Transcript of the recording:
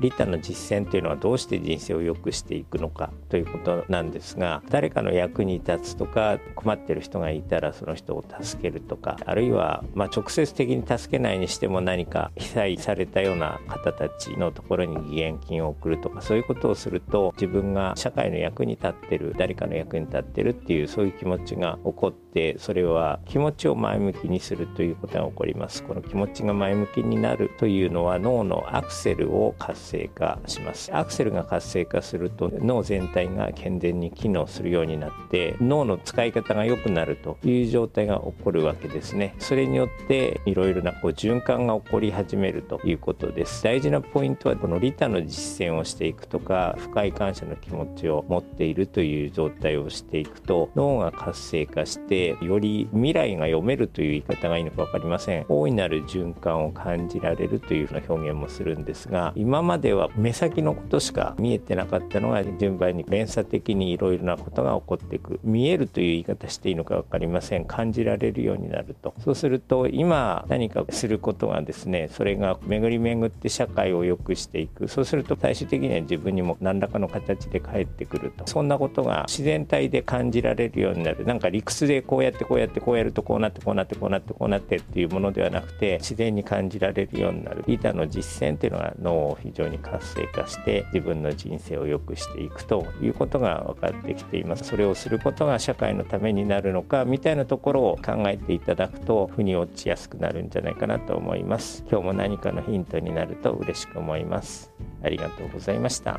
利他の実践というのはどうして人生を良くしていくのかということなんですが誰かの役に立つとか困ってる人がいたらその人を助けるとかあるいはま直接的に助けないにしても何か被災されたような方たちのところに義援金を送るとかそういうことをすると自分が社会の役に立ってる誰かの役に立ってるっていうそういう気持ちが起こってそれは気持ちを前向きにするということが起こります。この気持ちが前向きになるというのは脳のアクセルを活性化します。アクセルが活性化すると脳全体が健全に機能するようになって脳の使い方が良くなるという状態が起こるわけですね。それによっていろいろなこう循環が起こり始めるということです。大事なポイントはこの利他の実践をしていくとか深い感謝の気持ちを持っているという状態をしていくと脳が活性化してより未来が読めるという言い方がいいのか分かりません。大いなる循環を感じられるというような表現もするんですが今までは目先のことしか見えてなかったのが順番に連鎖的にいろいろなことが起こっていく。見えるという言い方していいのか分かりません。感じられるようになると。そうすると今何かすることがですねそれが巡り巡って社会を良くしていく。そうすると最終的には自分にも何らかの形で返ってくると。そんなことが自然体で感じられるようになる。なんか理屈でこうやってこうやってこうやるとこうなってこうなってこうなってこうなってっていうものではなくて自然に感じられるようになる。リーダーの実践っていうのが脳を非常に活性化して自分の人生を良くしていくということが分かってきています。それをすることが社会のためになるのかみたいなところを考えていただくと腑に落ちやすくなるんじゃないかなと思います。今日も何かのヒントになると嬉しく思います。ありがとうございました。